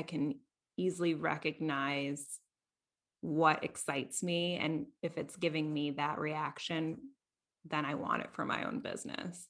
I can easily recognize what excites me. And if it's giving me that reaction, then I want it for my own business.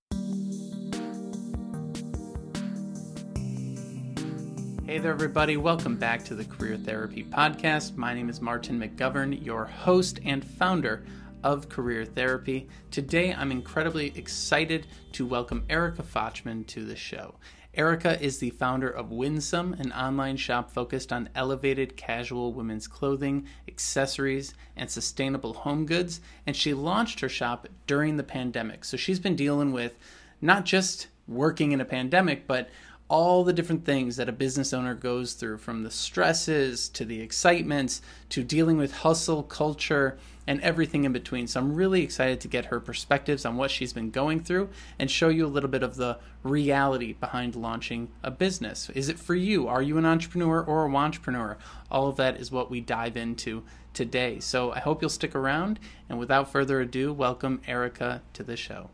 Hey there, everybody. Welcome back to the Career Therapy Podcast. My name is Martin McGovern, your host and founder of Career Therapy. Today, I'm incredibly excited to welcome Erica Fochman to the show. Erica is the founder of Winsome, an online shop focused on elevated casual women's clothing, accessories, and sustainable home goods. And she launched her shop during the pandemic. So she's been dealing with not just working in a pandemic, but all the different things that a business owner goes through from the stresses to the excitements to dealing with hustle culture and everything in between. So I'm really excited to get her perspectives on what she's been going through and show you a little bit of the reality behind launching a business. Is it for you? Are you an entrepreneur or a entrepreneur? All of that is what we dive into today. So I hope you'll stick around. And without further ado, welcome Erica to the show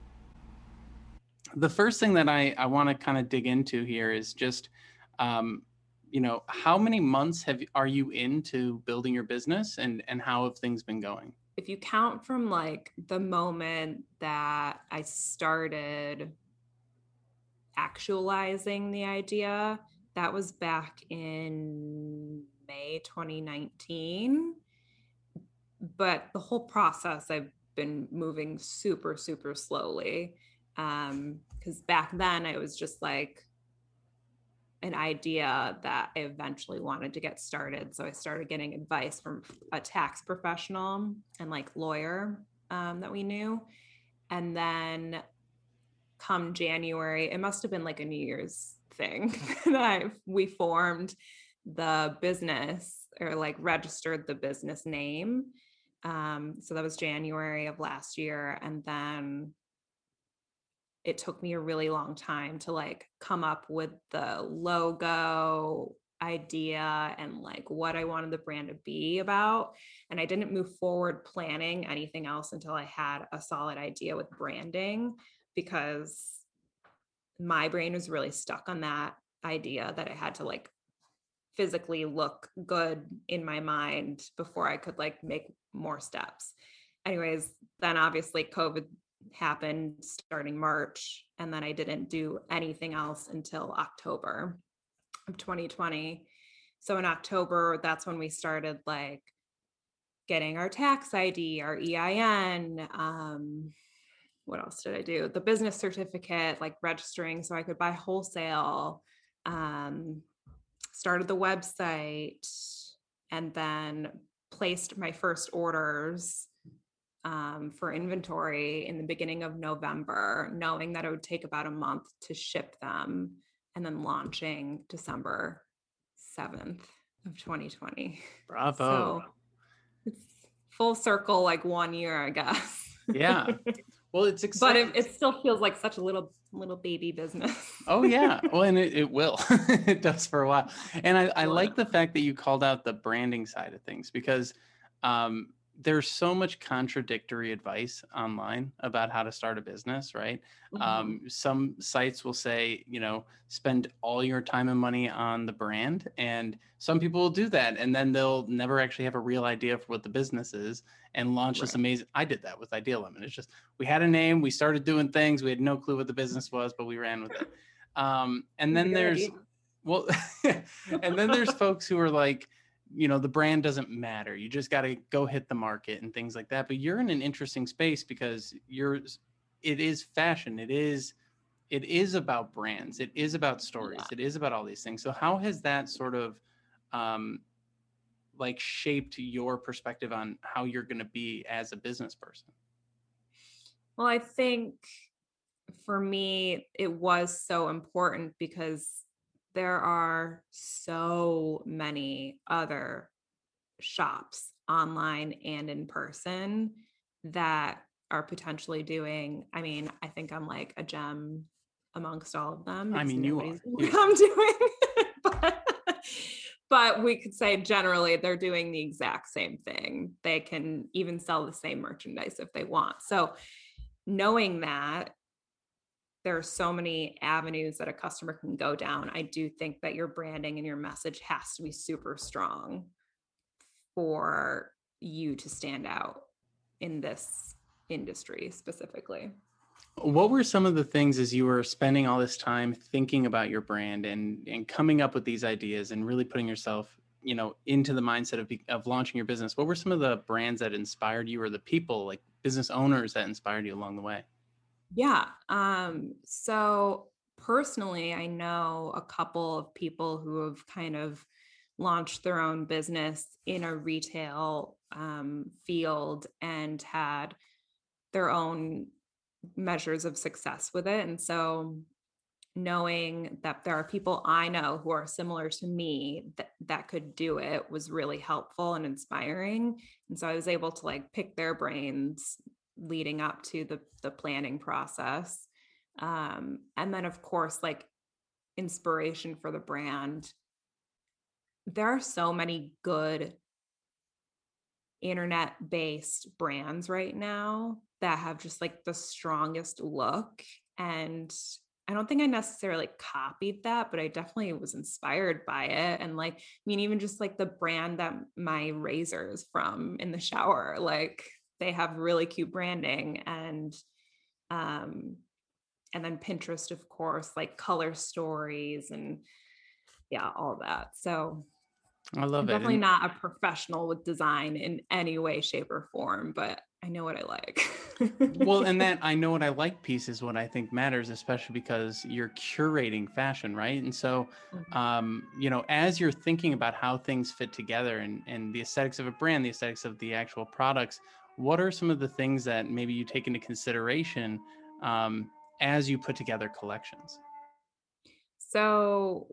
the first thing that I, I want to kind of dig into here is just, um, you know, how many months have are you into building your business, and and how have things been going? If you count from like the moment that I started actualizing the idea, that was back in May 2019. But the whole process, I've been moving super, super slowly um because back then I was just like an idea that I eventually wanted to get started. So I started getting advice from a tax professional and like lawyer um, that we knew. And then come January, it must have been like a New Year's thing that I we formed the business or like registered the business name. Um, so that was January of last year. And then it took me a really long time to like come up with the logo idea and like what I wanted the brand to be about. And I didn't move forward planning anything else until I had a solid idea with branding because my brain was really stuck on that idea that I had to like physically look good in my mind before I could like make more steps. Anyways, then obviously COVID happened starting March. And then I didn't do anything else until October of 2020. So in October, that's when we started like getting our tax ID, our EIN. Um, what else did I do? The business certificate, like registering so I could buy wholesale. Um, started the website and then placed my first orders um, for inventory in the beginning of November, knowing that it would take about a month to ship them, and then launching December 7th of 2020. Bravo. So it's full circle, like one year, I guess. yeah. Well, it's exciting. But it, it, still feels like such a little little baby business. oh yeah. Well, and it, it will. it does for a while. And I, I like the fact that you called out the branding side of things because um, there's so much contradictory advice online about how to start a business, right? Mm-hmm. Um, some sites will say, you know, spend all your time and money on the brand, and some people will do that, and then they'll never actually have a real idea for what the business is and launch right. this amazing. I did that with Ideal Lemon. It's just we had a name, we started doing things, we had no clue what the business was, but we ran with it. Um, and then there's, well, and then there's folks who are like you know the brand doesn't matter you just got to go hit the market and things like that but you're in an interesting space because you're it is fashion it is it is about brands it is about stories yeah. it is about all these things so how has that sort of um like shaped your perspective on how you're going to be as a business person well i think for me it was so important because there are so many other shops online and in person that are potentially doing i mean i think i'm like a gem amongst all of them i mean you are. i'm doing. But, but we could say generally they're doing the exact same thing. They can even sell the same merchandise if they want. So knowing that there are so many avenues that a customer can go down. I do think that your branding and your message has to be super strong for you to stand out in this industry specifically. What were some of the things as you were spending all this time thinking about your brand and and coming up with these ideas and really putting yourself, you know, into the mindset of of launching your business? What were some of the brands that inspired you or the people like business owners that inspired you along the way? Yeah. Um so personally, I know a couple of people who have kind of launched their own business in a retail um, field and had their own measures of success with it. And so knowing that there are people I know who are similar to me that, that could do it was really helpful and inspiring. And so I was able to like pick their brains leading up to the the planning process. Um, and then of course, like inspiration for the brand. There are so many good internet based brands right now that have just like the strongest look and I don't think I necessarily copied that, but I definitely was inspired by it. And like, I mean, even just like the brand that my razor is from in the shower, like they have really cute branding and um and then Pinterest, of course, like color stories and yeah, all that. So I love I'm it. definitely And- not a professional with design in any way, shape, or form, but I know what I like. well, and that I know what I like piece is what I think matters, especially because you're curating fashion, right? And so, Mhm. um, you know, as you're thinking about how things fit together and and the aesthetics of a brand, the aesthetics of the actual products, what are some of the things that maybe you take into consideration um, as you put together collections? so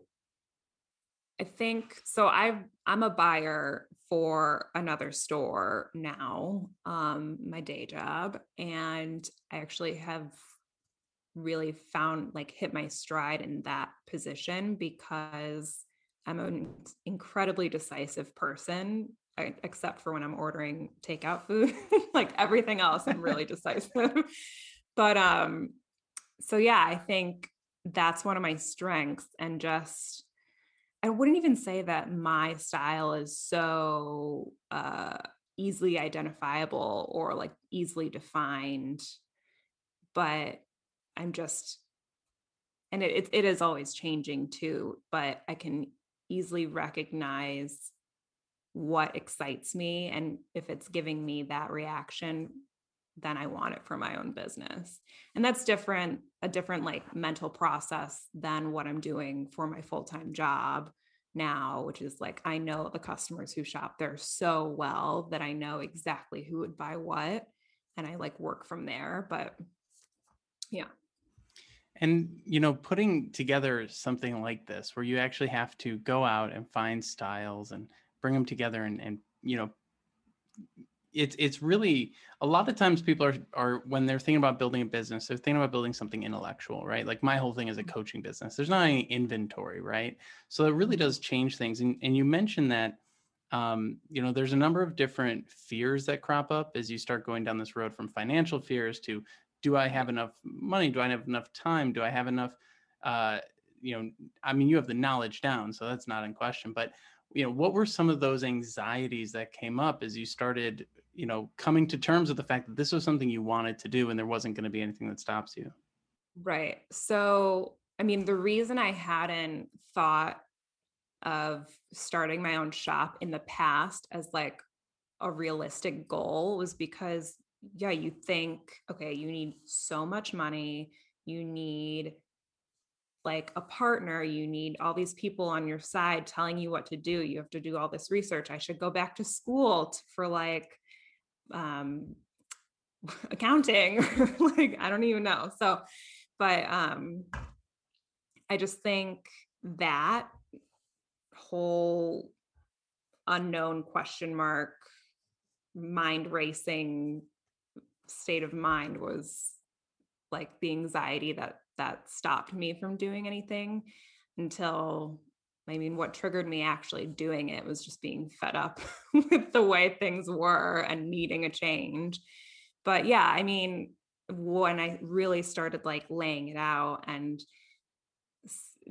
I think so. I've I'm a buyer for another store now, um, my day job, and I actually have really found like hit my stride in that position because I'm an incredibly decisive person, I, except for when I'm ordering takeout food. like everything else, I'm really decisive. but um, so yeah, I think that's one of my strengths, and just I wouldn't even say that my style is so uh, easily identifiable or like easily defined, but I'm just, and it, it, it is always changing too, but I can easily recognize what excites me. And if it's giving me that reaction, then I want it for my own business. And that's different, a different like mental process than what I'm doing for my full time job now, which is like I know the customers who shop there so well that I know exactly who would buy what and I like work from there. But yeah. And you know, putting together something like this, where you actually have to go out and find styles and bring them together, and and you know, it's it's really a lot of times people are are when they're thinking about building a business, they're thinking about building something intellectual, right? Like my whole thing is a coaching business. There's not any inventory, right? So it really does change things. And and you mentioned that um, you know, there's a number of different fears that crop up as you start going down this road from financial fears to do I have enough money? Do I have enough time? Do I have enough? Uh, you know, I mean, you have the knowledge down, so that's not in question. But you know, what were some of those anxieties that came up as you started, you know, coming to terms with the fact that this was something you wanted to do and there wasn't going to be anything that stops you? Right. So, I mean, the reason I hadn't thought of starting my own shop in the past as like a realistic goal was because yeah, you think, okay, you need so much money, you need like a partner, you need all these people on your side telling you what to do. You have to do all this research. I should go back to school t- for like um accounting like I don't even know. So, but um I just think that whole unknown question mark mind racing state of mind was like the anxiety that that stopped me from doing anything until I mean what triggered me actually doing it was just being fed up with the way things were and needing a change. But yeah, I mean when I really started like laying it out and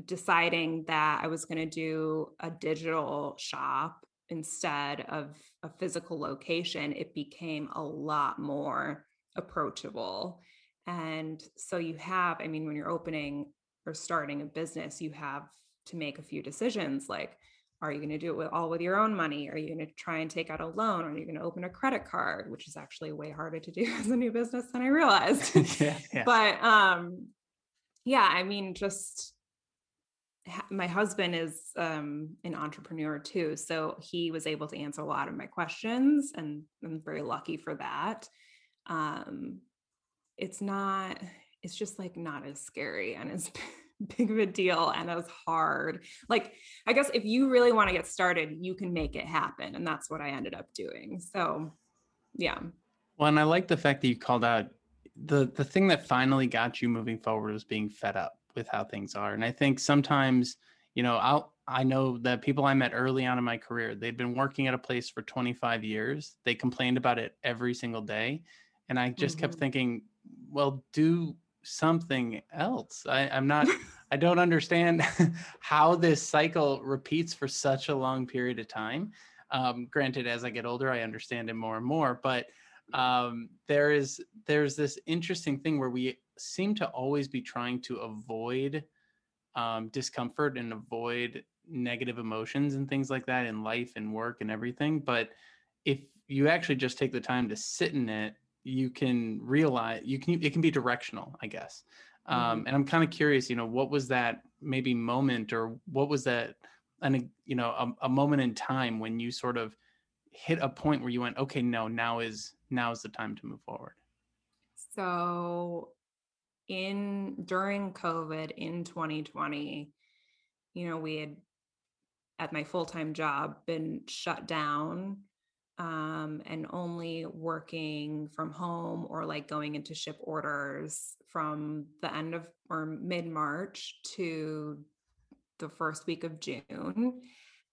deciding that I was going to do a digital shop instead of a physical location, it became a lot more approachable. And so you have, I mean, when you're opening or starting a business, you have to make a few decisions like, are you going to do it with all with your own money? Are you going to try and take out a loan? Are you going to open a credit card, which is actually way harder to do as a new business than I realized. yeah, yeah. But um, yeah, I mean, just my husband is um, an entrepreneur too, so he was able to answer a lot of my questions, and I'm very lucky for that. Um, it's not. It's just like not as scary and as big of a deal and as hard. Like, I guess if you really want to get started, you can make it happen, and that's what I ended up doing. So, yeah. Well, and I like the fact that you called out the the thing that finally got you moving forward was being fed up with how things are. And I think sometimes, you know, I'll I know that people I met early on in my career, they'd been working at a place for 25 years. They complained about it every single day. And I just mm-hmm. kept thinking, well, do something else. I, I'm not, I don't understand how this cycle repeats for such a long period of time. Um, granted, as I get older, I understand it more and more, but um, there is there's this interesting thing where we seem to always be trying to avoid um, discomfort and avoid negative emotions and things like that in life and work and everything. But if you actually just take the time to sit in it, you can realize you can it can be directional, I guess. Um, mm-hmm. and I'm kind of curious, you know, what was that maybe moment or what was that, and you know, a, a moment in time when you sort of hit a point where you went, okay, no, now is now is the time to move forward. So in during COVID in 2020, you know, we had at my full-time job been shut down um, and only working from home or like going into ship orders from the end of or mid March to the first week of June.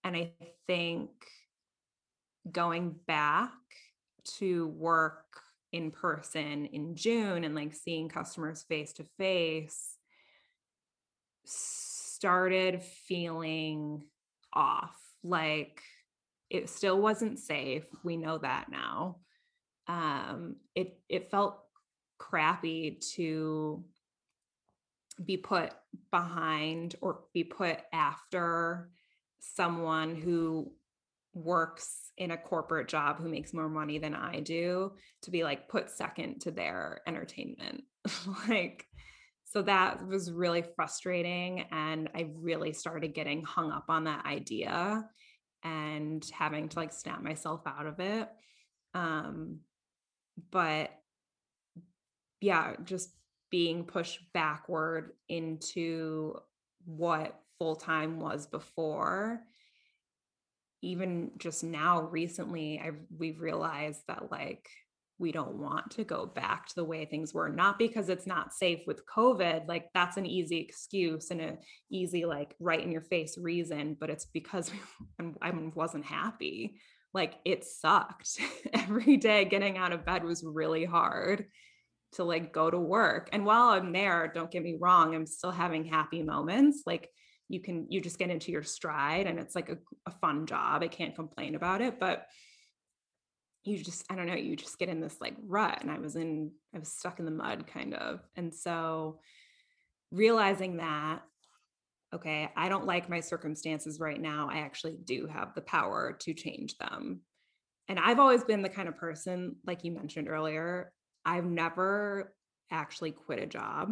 And I think going back to work in person in June and like seeing customers face to face started feeling off. Like it still wasn't safe. We know that now. Um, it it felt crappy to be put behind or be put after someone who works in a corporate job who makes more money than I do to be like put second to their entertainment. like, so that was really frustrating. And I really started getting hung up on that idea and having to like snap myself out of it. Um, but yeah, just being pushed backward into what full time was before even just now recently i we've realized that like we don't want to go back to the way things were not because it's not safe with covid like that's an easy excuse and an easy like right in your face reason but it's because i wasn't happy. Like it sucked. Every day getting out of bed was really hard to like go to work. And while i'm there don't get me wrong i'm still having happy moments. Like you can you just get into your stride and it's like a, a fun job. I can't complain about it but you just i don't know you just get in this like rut and i was in i was stuck in the mud kind of and so realizing that okay i don't like my circumstances right now i actually do have the power to change them and i've always been the kind of person like you mentioned earlier i've never actually quit a job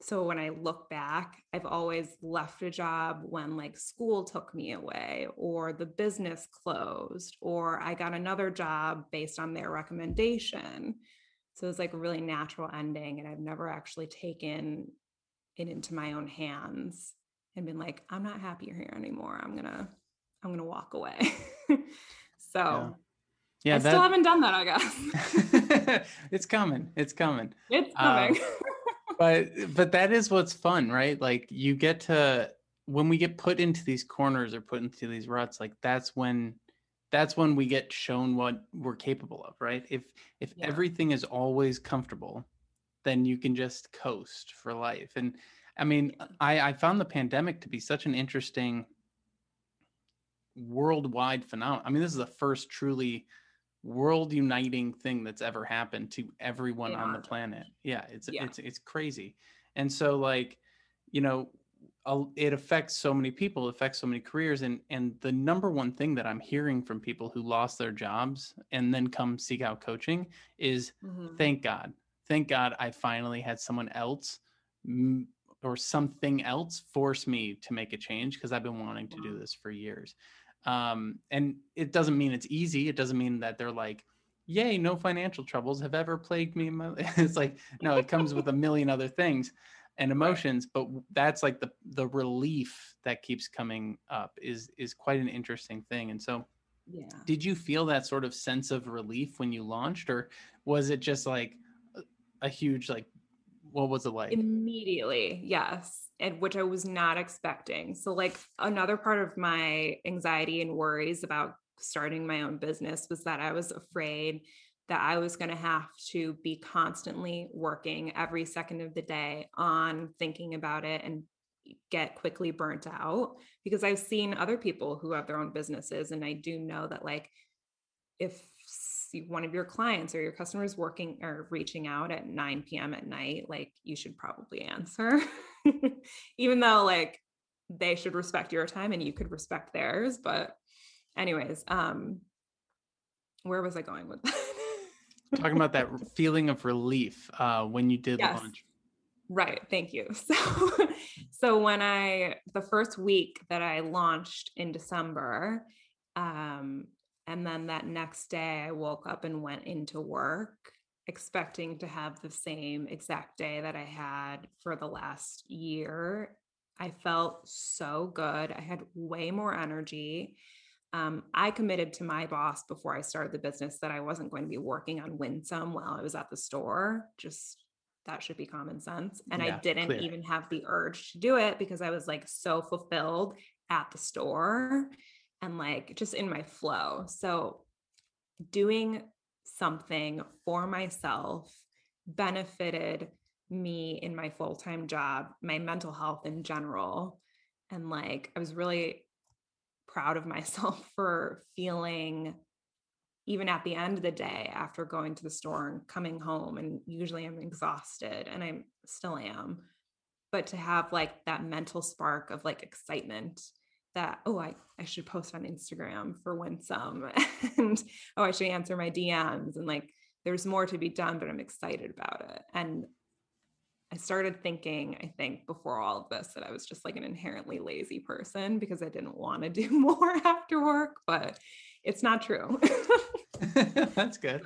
so when I look back, I've always left a job when like school took me away or the business closed or I got another job based on their recommendation. So it's like a really natural ending. And I've never actually taken it into my own hands and been like, I'm not happy here anymore. I'm gonna, I'm gonna walk away. so yeah. Yeah, I that... still haven't done that, I guess. it's coming. It's coming. It's coming. Um, but but that is what's fun, right? Like you get to when we get put into these corners or put into these ruts, like that's when that's when we get shown what we're capable of, right? If if yeah. everything is always comfortable, then you can just coast for life. And I mean, I, I found the pandemic to be such an interesting worldwide phenomenon. I mean, this is the first truly world uniting thing that's ever happened to everyone yeah. on the planet. Yeah, it's yeah. it's it's crazy. And so like, you know, it affects so many people, affects so many careers and and the number one thing that I'm hearing from people who lost their jobs and then come seek out coaching is mm-hmm. thank God. Thank God I finally had someone else or something else force me to make a change because I've been wanting to do this for years. Um, and it doesn't mean it's easy. It doesn't mean that they're like, yay, no financial troubles have ever plagued me. it's like, no, it comes with a million other things and emotions, but that's like the the relief that keeps coming up is is quite an interesting thing. And so yeah. Did you feel that sort of sense of relief when you launched or was it just like a, a huge like what was it like? Immediately, yes and which I was not expecting. So, like, another part of my anxiety and worries about starting my own business was that I was afraid that I was going to have to be constantly working every second of the day on thinking about it and get quickly burnt out because I've seen other people who have their own businesses and I do know that like if one of your clients or your customers working or reaching out at 9 p.m. at night, like you should probably answer, even though like they should respect your time and you could respect theirs. But, anyways, um, where was I going with that? Talking about that feeling of relief uh, when you did yes. launch. Right. Thank you. So, so when I, the first week that I launched in December, um, and then that next day, I woke up and went into work expecting to have the same exact day that I had for the last year. I felt so good. I had way more energy. Um, I committed to my boss before I started the business that I wasn't going to be working on Winsome while I was at the store. Just that should be common sense. And yeah, I didn't clear. even have the urge to do it because I was like so fulfilled at the store and like just in my flow. So doing something for myself benefited me in my full-time job, my mental health in general. And like I was really proud of myself for feeling even at the end of the day after going to the store and coming home and usually I'm exhausted and I still am but to have like that mental spark of like excitement that oh I, I should post on instagram for winsome and oh i should answer my dms and like there's more to be done but i'm excited about it. And i started thinking i think before all of this that i was just like an inherently lazy person because i didn't want to do more after work but it's not true. That's good.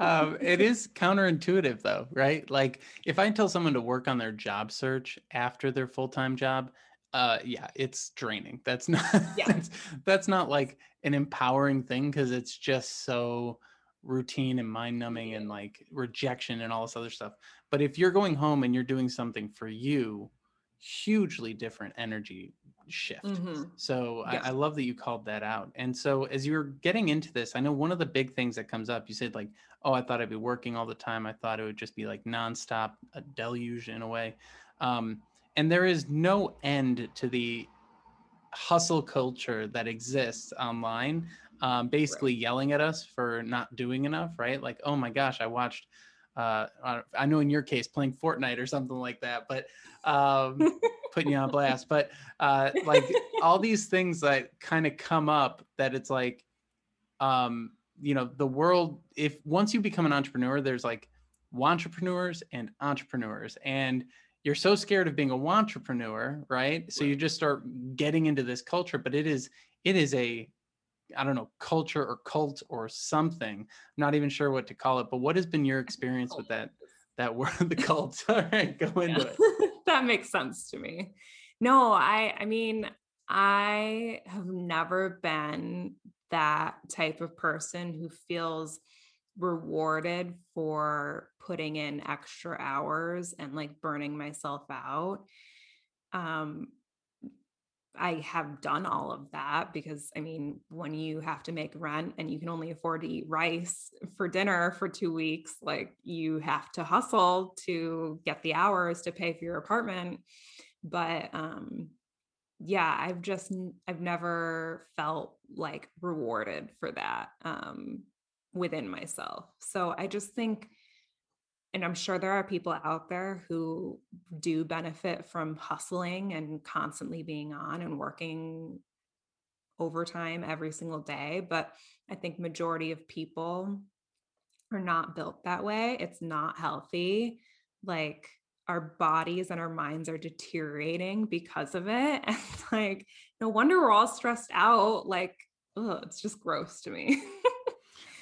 Um, it is counterintuitive though right? Like if i tell someone to work on their job search after their full-time job uh yeah it's draining that's not yeah. that's, that's not like an empowering thing because it's just so routine and mind numbing and like rejection and all this other stuff but if you're going home and you're doing something for you hugely different energy shift mm-hmm. so yeah. I, I love that you called that out and so as you're getting into this i know one of the big things that comes up you said like oh i thought i'd be working all the time i thought it would just be like nonstop a deluge in a way um, and there is no end to the hustle culture that exists online um, basically right. yelling at us for not doing enough right? Like oh my gosh i watched uh, i know in your case playing fortnite or something like that but um, putting you on blast. But uh, like all these things that kind of come up that it's like um, you know the world if once you become an entrepreneur there's like entrepreneurs and entrepreneurs. And you're so scared of being a entrepreneur, right? So you just start getting into this culture, but it is it is a I don't know, culture or cult or something. I'm not even sure what to call it, but what has been your experience with that that word the cult? All right, go into yeah. it. that makes sense to me. No, I I mean, I have never been that type of person who feels rewarded for putting in extra hours and like burning myself out um I have done all of that because I mean, when you have to make rent and you can only afford to eat rice for dinner for two weeks, like you have to hustle to get the hours to pay for your apartment. But um, yeah, I've just, I've never felt like rewarded for that um, within myself. So I just think and I'm sure there are people out there who do benefit from hustling and constantly being on and working overtime every single day, but I think majority of people are not built that way. It's not healthy. Like our bodies and our minds are deteriorating because of it. And it's like no wonder we're all stressed out. Like, ugh, it's just gross to me.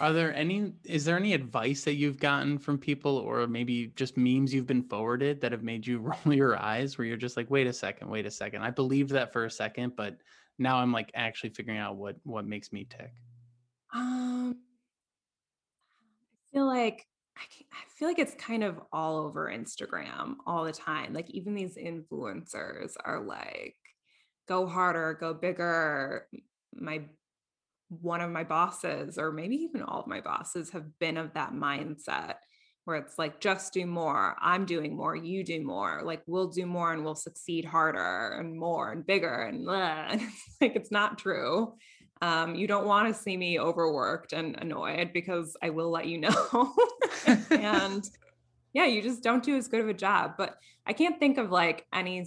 Are there any is there any advice that you've gotten from people or maybe just memes you've been forwarded that have made you roll your eyes where you're just like, wait a second, wait a second. I believed that for a second, but now I'm like actually figuring out what what makes me tick. Um I feel like I, I feel like it's kind of all over Instagram all the time. Like even these influencers are like, go harder, go bigger. My one of my bosses, or maybe even all of my bosses, have been of that mindset where it's like, just do more. I'm doing more. You do more. Like, we'll do more and we'll succeed harder and more and bigger. And, and it's like, it's not true. Um, you don't want to see me overworked and annoyed because I will let you know. and yeah, you just don't do as good of a job. But I can't think of like any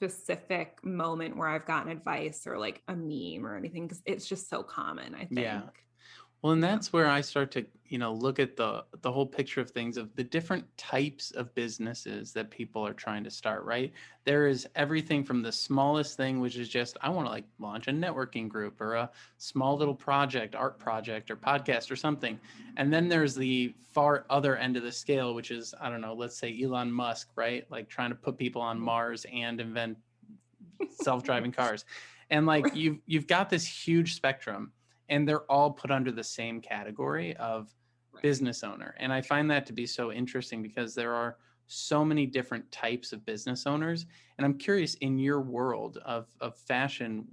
specific moment where I've gotten advice or like a meme or anything because it's just so common, I think. Yeah. Well, and that's where I start to, you know, look at the the whole picture of things of the different types of businesses that people are trying to start, right? There is everything from the smallest thing which is just I want to like launch a networking group or a small little project, art project or podcast or something. And then there's the far other end of the scale which is I don't know, let's say Elon Musk, right? Like trying to put people on mm-hmm. Mars and invent self-driving cars. And like you've you've got this huge spectrum and they're all put under the same category of right. business owner. And I find that to be so interesting because there are so many different types of business owners. And I'm curious in your world of, of fashion,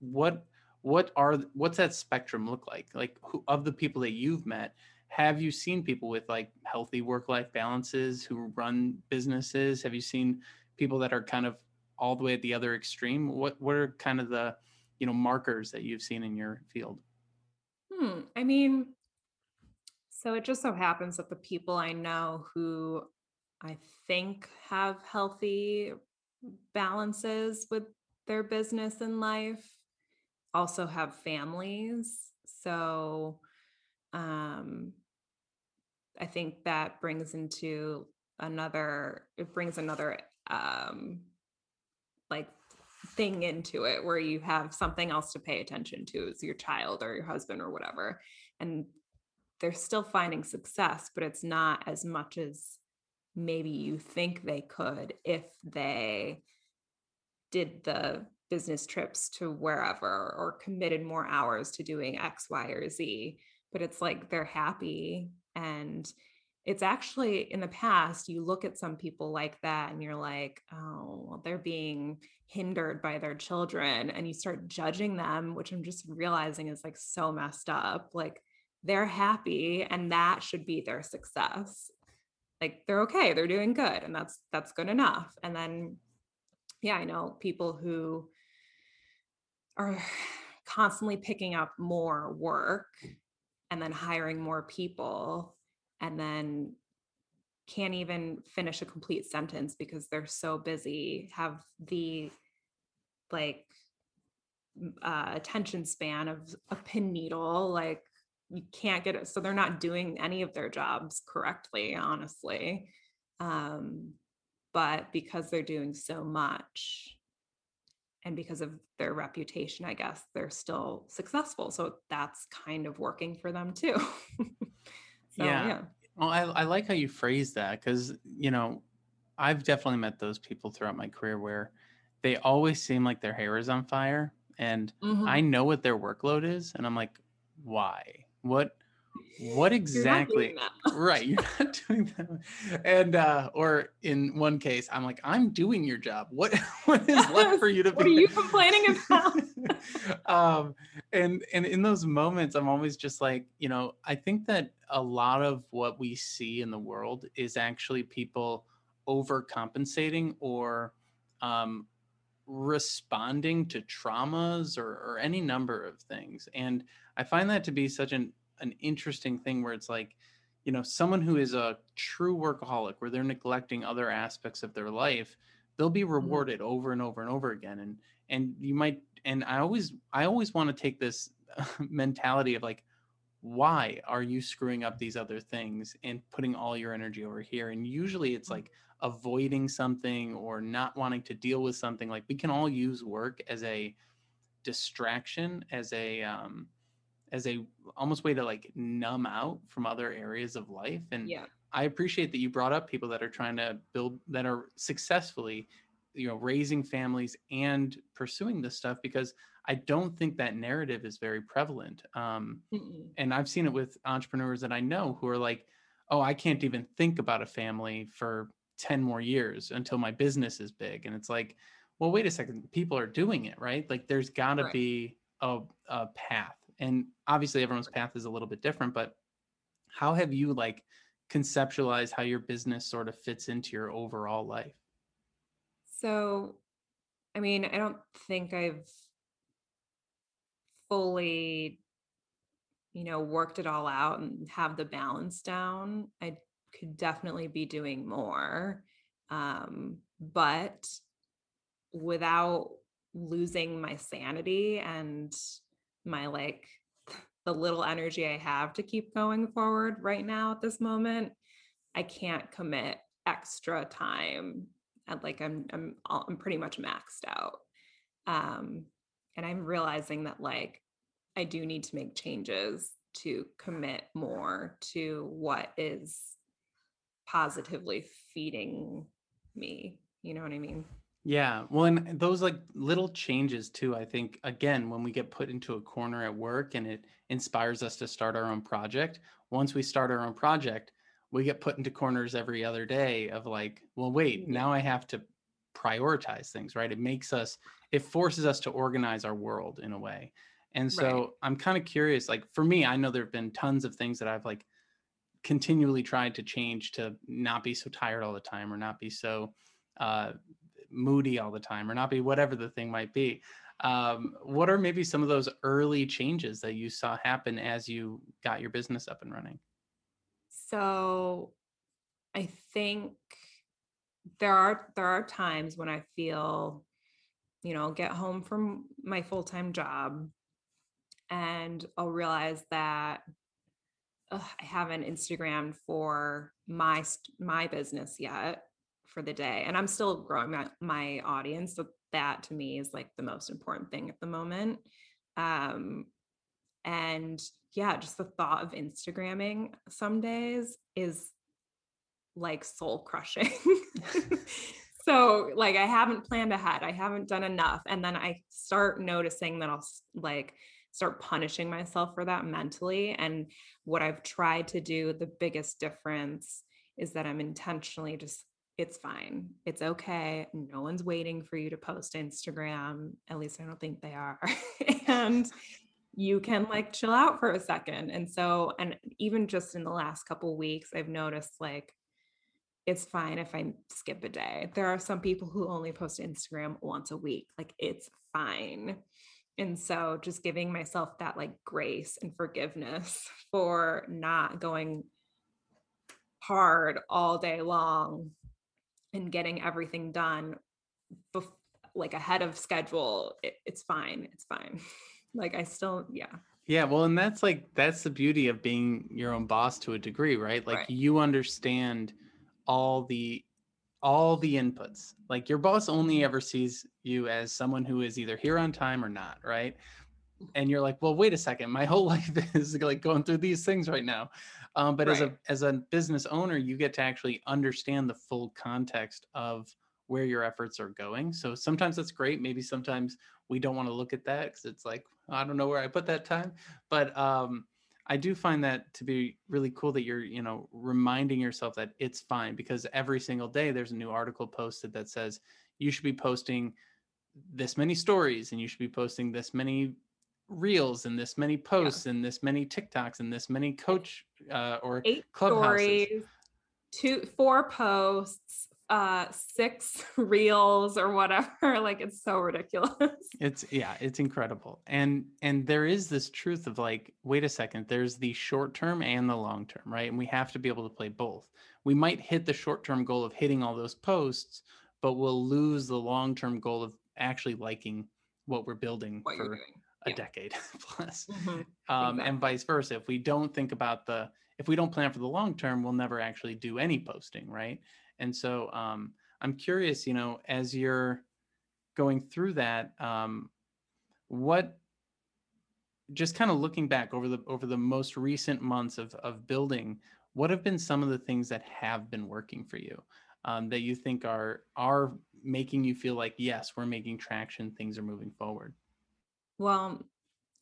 what what are what's that spectrum look like? Like who, of the people that you've met, have you seen people with like healthy work life balances who run businesses? Have you seen people that are kind of all the way at the other extreme? What what are kind of the you know markers that you've seen in your field? Hmm. I mean, so it just so happens that the people I know who I think have healthy balances with their business and life also have families. So um I think that brings into another it brings another um like thing into it where you have something else to pay attention to as your child or your husband or whatever and they're still finding success but it's not as much as maybe you think they could if they did the business trips to wherever or committed more hours to doing x y or z but it's like they're happy and it's actually in the past you look at some people like that and you're like oh well, they're being hindered by their children and you start judging them which i'm just realizing is like so messed up like they're happy and that should be their success. Like they're okay they're doing good and that's that's good enough. And then yeah i know people who are constantly picking up more work and then hiring more people and then can't even finish a complete sentence because they're so busy have the like uh, attention span of a pin needle like you can't get it so they're not doing any of their jobs correctly honestly. Um, but because they're doing so much and because of their reputation i guess they're still successful so that's kind of working for them too so, yeah. yeah. Well, I, I like how you phrase that because, you know, I've definitely met those people throughout my career where they always seem like their hair is on fire. And mm-hmm. I know what their workload is. And I'm like, why? What what exactly right you're not doing that and uh or in one case i'm like i'm doing your job. What what is left for you to be? what are you complaining about? Um and and in those moments i'm always just like you know i think that a lot of what we see in the world is actually people overcompensating or um responding to traumas or, or any number of things. And i find that to be such an an interesting thing where it's like you know someone who is a true workaholic where they're neglecting other aspects of their life they'll be mm-hmm. rewarded mm-hmm. over and over and over again and and you might and i always i always want to take this mentality of like why are you screwing up these other things and putting all your energy over here and usually it's mm-hmm. like avoiding something or not wanting to deal with something like we can all use work as a distraction as a um as a almost way to like numb out from other areas of life and yeah. I appreciate that you brought up people that are trying to build that are successfully you know raising families and pursuing this stuff because i don't think that narrative is very prevalent um, and i've seen it with entrepreneurs that i know who are like oh i can't even think about a family for 10 more years until my business is big and it's like well wait a second people are doing it right? Like there's got to right. be a, a path and obviously everyone's path is a little bit different but how have you like conceptualized how your business sort of fits into your overall life? So i mean i don't think i've fully you know worked it all out and have the balance down. I could definitely be doing more um but without losing my sanity and my like the little energy I have to keep going forward right now at this moment, I can't commit extra time. And like I'm I'm I'm pretty much maxed out. Um and I'm realizing that like I do need to make changes to commit more to what is positively feeding me. You know what I mean? Yeah. Well, and those like little changes too, I think, again, when we get put into a corner at work and it inspires us to start our own project, once we start our own project, we get put into corners every other day of like, well, wait, mm-hmm. now I have to prioritize things, right? It makes us, it forces us to organize our world in a way. And so right. I'm kind of curious, like for me, I know there have been tons of things that I've like continually tried to change to not be so tired all the time or not be so uh, moody all the time or not be whatever the thing might be. Um, what are maybe some of those early changes that you saw happen as you got your business up and running? So I think there are there are times when I feel, you know, get home from my full-time job and I'll realize that ugh, I haven't Instagrammed for my my business yet for the day and i'm still growing my, my audience so that to me is like the most important thing at the moment um and yeah just the thought of instagramming some days is like soul crushing. So like i haven't planned ahead i haven't done enough and then i start noticing that i'll like start punishing myself for that mentally and what i've tried to do the biggest difference is that i'm intentionally just it's fine. It's okay. No one's waiting for you to post Instagram. At least I don't think they are. and you can like chill out for a second. And so, and even just in the last couple weeks, I've noticed like it's fine if I skip a day. There are some people who only post Instagram once a week. Like it's fine. And so just giving myself that like grace and forgiveness for not going hard all day long and getting everything done bef- like ahead of schedule it, it's fine it's fine. Like i still yeah. Yeah well and that's like that's the beauty of being your own boss to a degree right? Like right. you understand all the all the inputs. Like your boss only mm-hmm. ever sees you as someone who is either here on time or not right? And you're like well wait a second my whole life is like going through these things right now um, but right. as a as a business owner, you get to actually understand the full context of where your efforts are going. So sometimes that's great. Maybe sometimes we don't want to look at that because it's like I don't know where I put that time. But um, I do find that to be really cool that you're, you know, reminding yourself that it's fine because every single day there's a new article posted that says you should be posting this many stories and you should be posting this many reels and this many posts yeah. and this many TikToks and this many coach uh, or eight stories, two, four posts, uh six reels or whatever. Like it's so ridiculous. It's yeah it's incredible. And and there is this truth of like wait a second there's the short term and the long term right? And we have to be able to play both. We might hit the short term goal of hitting all those posts but we'll lose the long term goal of actually liking what we're building what for a yeah. decade plus mm-hmm. um, exactly. and vice versa if we don't think about the if we don't plan for the long term we'll never actually do any posting right and so um, I'm curious, you know, as you're going through that, um, what just kind of looking back over the over the most recent months of of building, what have been some of the things that have been working for you um, that you think are are making you feel like yes, we're making traction, things are moving forward? Well,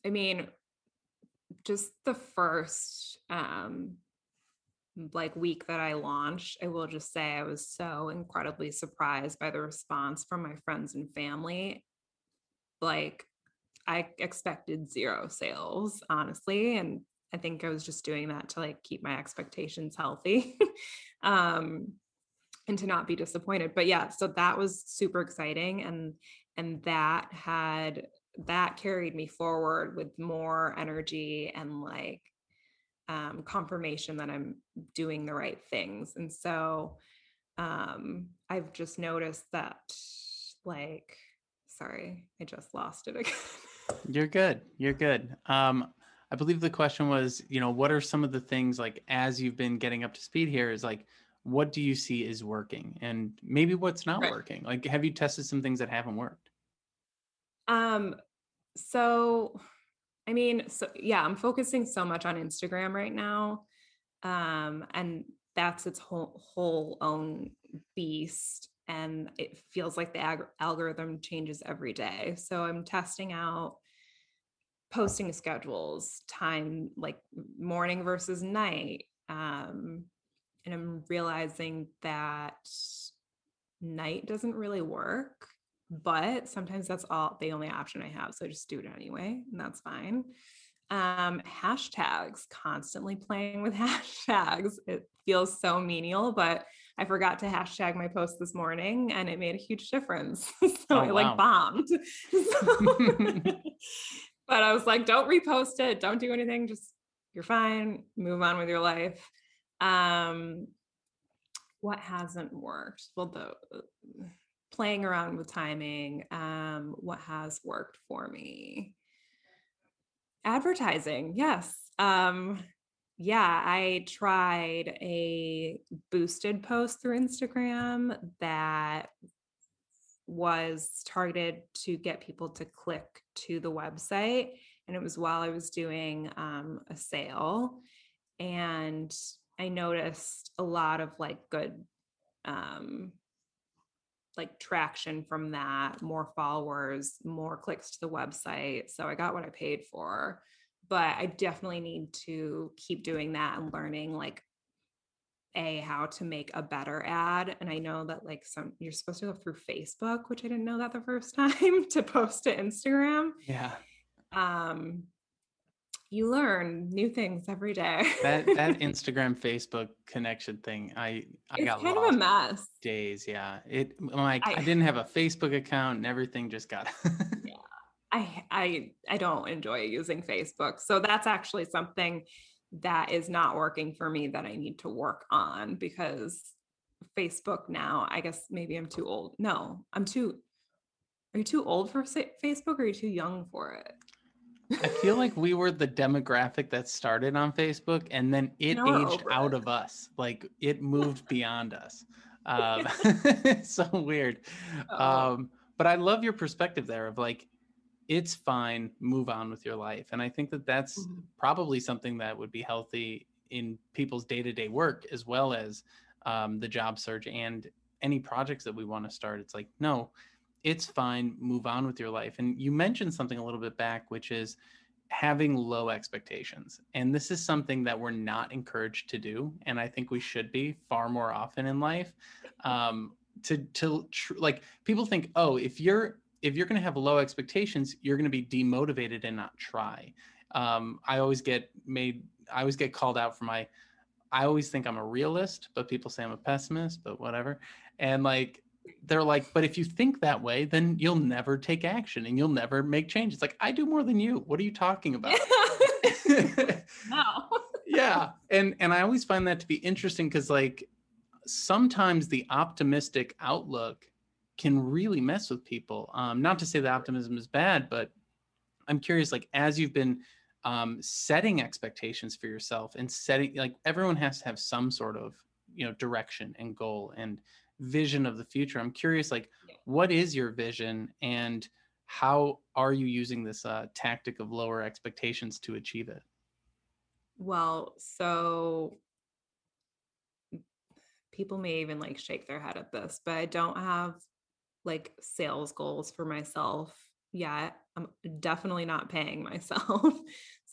I mean, just the first um, like week that I launched, I will just say I was so incredibly surprised by the response from my friends and family. Like I expected zero sales, honestly, and I think I was just doing that to like keep my expectations healthy. um and to not be disappointed. But yeah, so that was super exciting and and that had that carried me forward with more energy and like um, confirmation that I'm doing the right things. And so um, I've just noticed that, like, sorry, I just lost it again. You're good. You're good. Um, I believe the question was, you know, what are some of the things like as you've been getting up to speed here is like, what do you see is working and maybe what's not right. working? Like, have you tested some things that haven't worked? Um, so I mean, so yeah, I'm focusing so much on Instagram right now. Um, and that's its whole whole own beast. And it feels like the ag- algorithm changes every day. So I'm testing out posting schedules, time like morning versus night. Um, and I'm realizing that night doesn't really work but sometimes that's all the only option I have. So I just do it anyway, and that's fine. Um, hashtags, constantly playing with hashtags. It feels so menial, but I forgot to hashtag my post this morning and it made a huge difference. so oh, it wow. like bombed. but I was like, don't repost it, don't do anything, just you're fine, move on with your life. Um, what hasn't worked? Well, the playing around with timing, um, what has worked for me. Advertising, yes. Um, yeah, I tried a boosted post through Instagram that was targeted to get people to click to the website. And it was while I was doing um, a sale. And I noticed a lot of like good um, like traction from that, more followers, more clicks to the website. So I got what I paid for. But I definitely need to keep doing that and learning like a how to make a better ad and i know that like some you're supposed to go through facebook which i didn't know that the first time to post to instagram yeah um you learn new things every day. that that Instagram Facebook connection thing, I I it's got kind of a mess. Days, yeah. It like I, I didn't have a Facebook account and everything just got. yeah, I I I don't enjoy using Facebook, so that's actually something that is not working for me that I need to work on because Facebook now. I guess maybe I'm too old. No, I'm too. Are you too old for Facebook or are you too young for it? I feel like we were the demographic that started on Facebook and then it aged out of us. Like it moved beyond us. Um, so weird. Um, but I love your perspective there of like, it's fine, move on with your life. And I think that that's mm-hmm. probably something that would be healthy in people's day to day work as well as um, the job search and any projects that we want to start. It's like, no, it's fine move on with your life and you mentioned something a little bit back which is having low expectations. And this is something that we're not encouraged to do. And I think we should be far more often in life. Um, to, to tr- like people think, oh, if you're, if you're going to have low expectations, you're going to be demotivated and not try. Um, I always get made, I always get called out for my, I always think I'm a realist, but people say I'm a pessimist, but whatever. And like, they're like, but if you think that way, then you'll never take action and you'll never make change. It's like, I do more than you. What are you talking about? no. yeah. And and I always find that to be interesting because like sometimes the optimistic outlook can really mess with people. Um, not to say that optimism is bad, but I'm curious, like as you've been um, setting expectations for yourself and setting like everyone has to have some sort of you know direction and goal and vision of the future. I'm curious like what is your vision and how are you using this uh, tactic of lower expectations to achieve it? Well so people may even like shake their head at this but i don't have like sales goals for myself yet. I'm definitely not paying myself.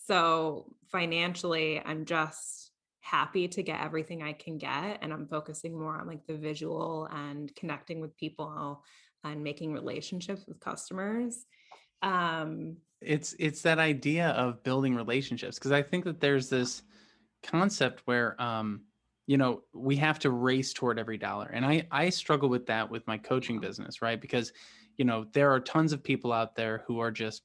So financially i'm just happy to get everything I can get. And I'm focusing more on like the visual and connecting with people and making relationships with customers. Um, it's it's that idea of building relationships because I think that there's this concept where um, you know we have to race toward every dollar, and I I struggle with that with my coaching business, right? Because you know there are tons of people out there who are just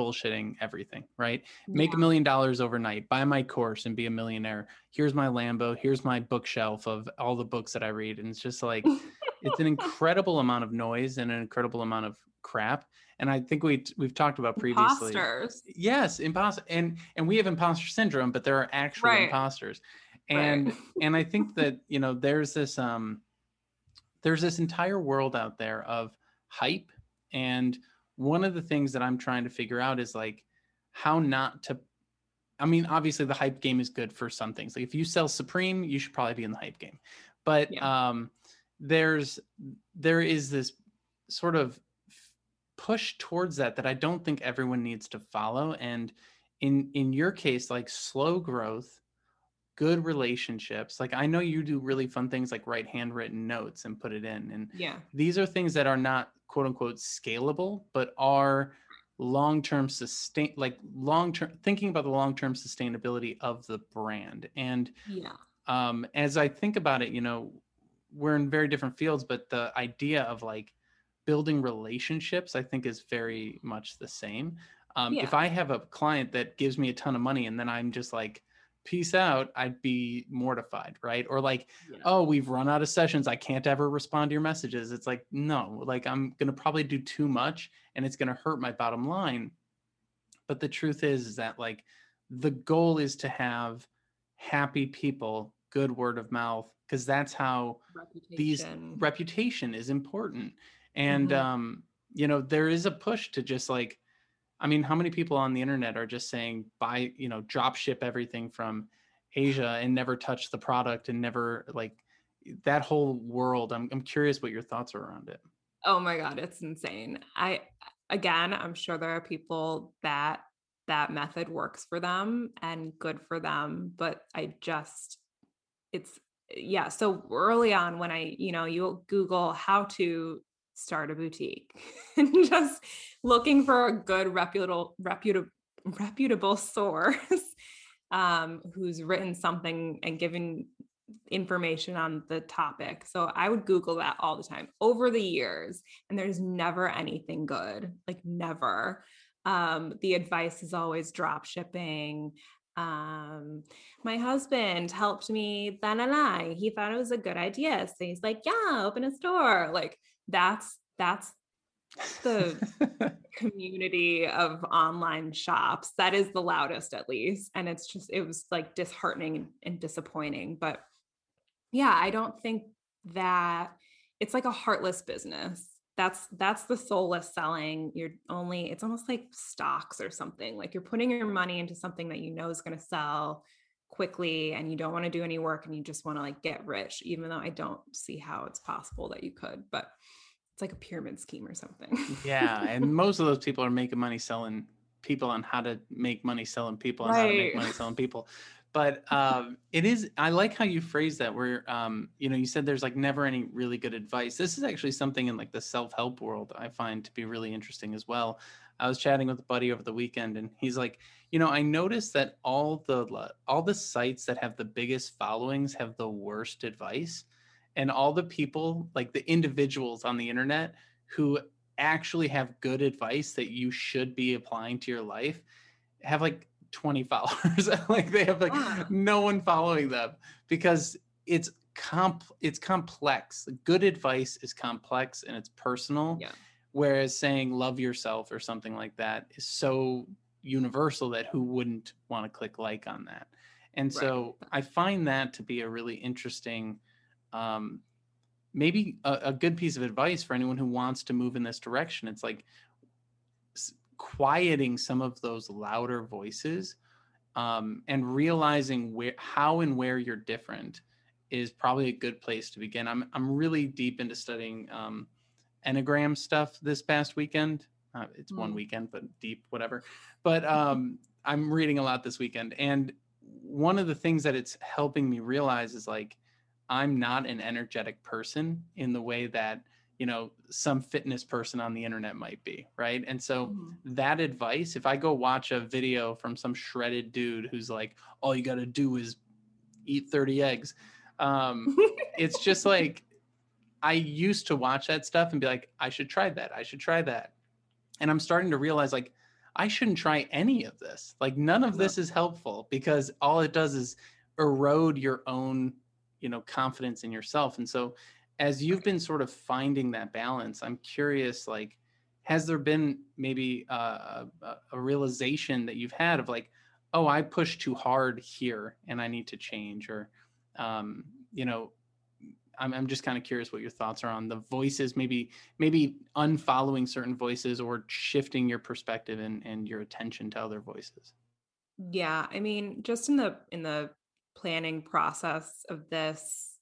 bullshitting everything, right? Yeah. Make a million dollars overnight, buy my course and be a millionaire. Here's my Lambo, here's my bookshelf of all the books that I read. And it's just like, it's an incredible amount of noise and an incredible amount of crap. And I think we we've talked about previously. Imposters. Yes, imposter and and we have imposter syndrome, but there are actual right. imposters. And right. and I think that, you know, there's this um there's this entire world out there of hype and one of the things that I'm trying to figure out is like how not to I mean, obviously the hype game is good for some things. Like if you sell Supreme, you should probably be in the hype game. But yeah. um there's there is this sort of push towards that that I don't think everyone needs to follow and in in your case like slow growth good relationships like i know you do really fun things like write handwritten notes and put it in and yeah these are things that are not quote unquote scalable, but are long term sustain like long term thinking about the long term sustainability of the brand. And yeah, um, as I think about it, you know, we're in very different fields, but the idea of like building relationships, I think, is very much the same. Um, yeah. If I have a client that gives me a ton of money and then I'm just like, peace out, I'd be mortified, right? Or like, yeah. oh, we've run out of sessions. I can't ever respond to your messages. It's like, no, like I'm going to probably do too much and it's going to hurt my bottom line. But the truth is, is that like the goal is to have happy people, good word of mouth, because that's how reputation. these reputation is important. And, mm-hmm. um, you know, there is a push to just like, I mean, how many people on the internet are just saying buy, you know, drop ship everything from Asia and never touch the product and never like that whole world? I'm I'm curious what your thoughts are around it. Oh my god, it's insane. I again, I'm sure there are people that that method works for them and good for them, but I just it's yeah, so early on when I, you know, you Google how to start a boutique and just looking for a good reputable reputable reputable source um, who's written something and given information on the topic. So I would Google that all the time over the years, and there's never anything good, like never. Um, the advice is always drop shipping. Um, my husband helped me, blah, blah, blah. He thought it was a good idea. So he's like, yeah, open a store. Like that's that's the community of online shops. That is the loudest at least and it's just it was like disheartening and disappointing but yeah i don't think that it's like a heartless business. That's that's the soulless selling. You're only it's almost like stocks or something like you're putting your money into something that you know is going to sell quickly and you don't want to do any work and you just want to like get rich even though i don't see how it's possible that you could but it's like a pyramid scheme or something. Yeah and most of those people are making money selling people on how to make money selling people and right. how to make money selling people. But um, it is i like how you phrase that where um, you know you said there's like never any really good advice. This is actually something in like the self-help world i find to be really interesting as well. I was chatting with a buddy over the weekend and he's like you know i noticed that all the all the sites that have the biggest followings have the worst advice and all the people like the individuals on the internet who actually have good advice that you should be applying to your life have like 20 followers like they have like wow. no one following them because it's comp it's complex good advice is complex and it's personal yeah. whereas saying love yourself or something like that is so universal that who wouldn't want to click like on that and so right. i find that to be a really interesting um, maybe a, a, good piece of advice for anyone who wants to move in this direction. It's like quieting some of those louder voices um, and realizing where, how and where you're different is probably a good place to begin. I'm I'm really deep into studying um, enneagram stuff this past weekend. Uh, it's mm. one weekend, but deep, whatever. But um, I'm reading a lot this weekend, and one of the things that it's helping me realize is like I'm not an energetic person in the way that you know some fitness person on the internet might be right? And so mm-hmm. that advice if i go watch a video from some shredded dude who's like all you got to do is eat 30 eggs um it's just like i used to watch that stuff and be like i should try that i should try that. And i'm starting to realize like i shouldn't try any of this. Like none of this is helpful because all it does is erode your own you know confidence in yourself. And so as you've been sort of finding that balance i'm curious like has there been maybe uh, a, a realization that you've had of like oh i pushed too hard here and i need to change or um, you know I'm, I'm just kind of curious what your thoughts are on the voices maybe maybe unfollowing certain voices or shifting your perspective and, and your attention to other voices? Yeah i mean just in the in the planning process of this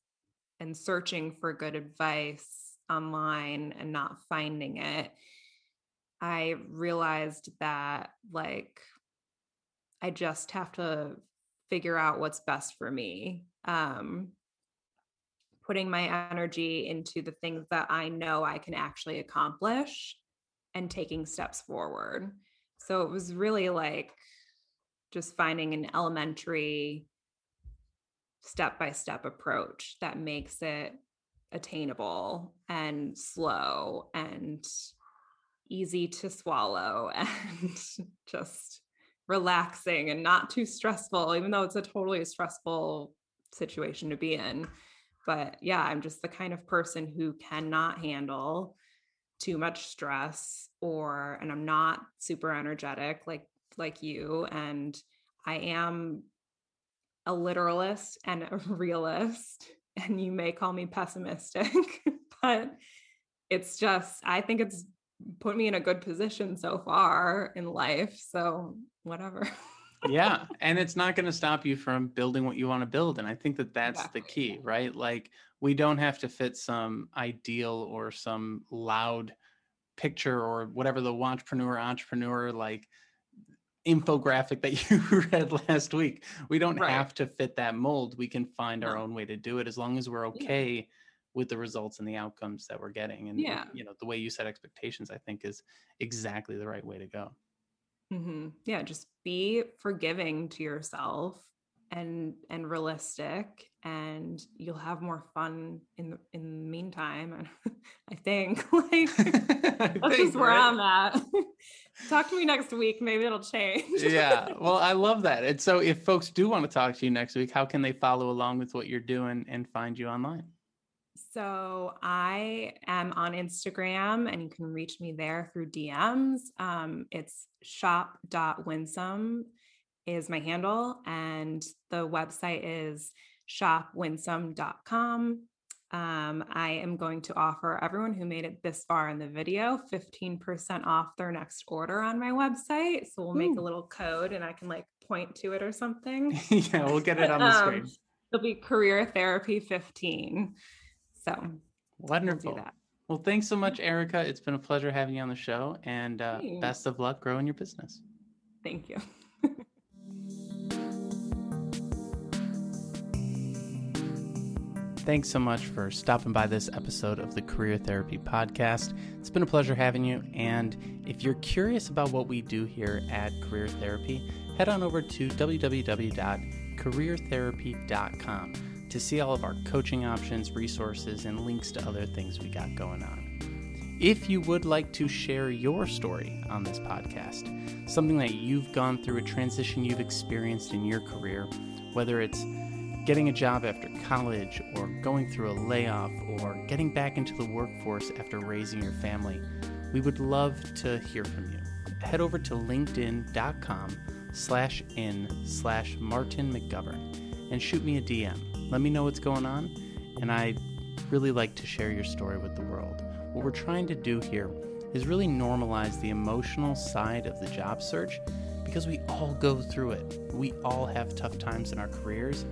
and searching for good advice online and not finding it, I realized that like I just have to figure out what's best for me. Um, putting my energy into the things that I know I can actually accomplish and taking steps forward. So it was really like just finding an elementary step by step approach that makes it attainable and slow and easy to swallow and just relaxing and not too stressful, even though it's a totally stressful situation to be in. But yeah, I'm just the kind of person who cannot handle too much stress or and I'm not super energetic like like you and I am a literalist and a realist, and you may call me pessimistic, but it's just, I think it's put me in a good position so far in life. So, whatever. yeah. And it's not going to stop you from building what you want to build. And I think that that's exactly. the key, right? Like, we don't have to fit some ideal or some loud picture or whatever the entrepreneur entrepreneur like infographic that you read last week. We don't right. have to fit that mold. We can find our own way to do it as long as we're okay yeah. with the results and the outcomes that we're getting. And yeah. you know, the way you set expectations, I think, is exactly the right way to go. Mm-hmm. Yeah, just be forgiving to yourself and and realistic and you'll have more fun in the in the meantime and i think like I that's think, just where right? i'm at talk to me next week maybe it'll change yeah well i love that and so if folks do want to talk to you next week how can they follow along with what you're doing and find you online so I am on Instagram and you can reach me there through DMs. Um, it's shop.winsome is my handle, and the website is shopwinsome.com. Um, I am going to offer everyone who made it this far in the video 15% off their next order on my website. So we'll make Ooh. a little code and I can like point to it or something. yeah, we'll get it on the um, screen. It'll be career therapy 15. So wonderful. We'll, well, thanks so much, Erica. It's been a pleasure having you on the show and uh, best of luck growing your business. Thank you. Thanks so much for stopping by this episode of the Career Therapy Podcast. It's been a pleasure having you. And if you're curious about what we do here at Career Therapy, head on over to www.careertherapy.com to see all of our coaching options, resources, and links to other things we got going on. If you would like to share your story on this podcast, something that you've gone through, a transition you've experienced in your career, whether it's getting a job after college, or going through a layoff, or getting back into the workforce after raising your family, we would love to hear from you. Head over to linkedin.com slash in slash Martin McGovern and shoot me a DM. Let me know what's going on, and I'd really like to share your story with the world. What we're trying to do here is really normalize the emotional side of the job search because we all go through it. We all have tough times in our careers,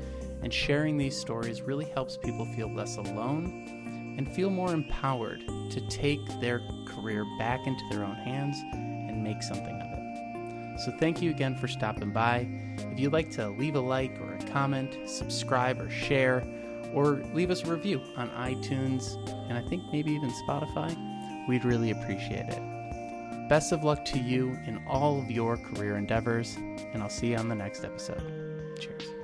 and sharing these stories really helps people feel less alone and feel more empowered to take their career back into their own hands and make something of it. So, thank you again for stopping by. If you'd like to leave a like or a comment, subscribe or share, or leave us a review on iTunes and I think maybe even Spotify, we'd really appreciate it. Best of luck to you in all of your career endeavors, and I'll see you on the next episode. Cheers.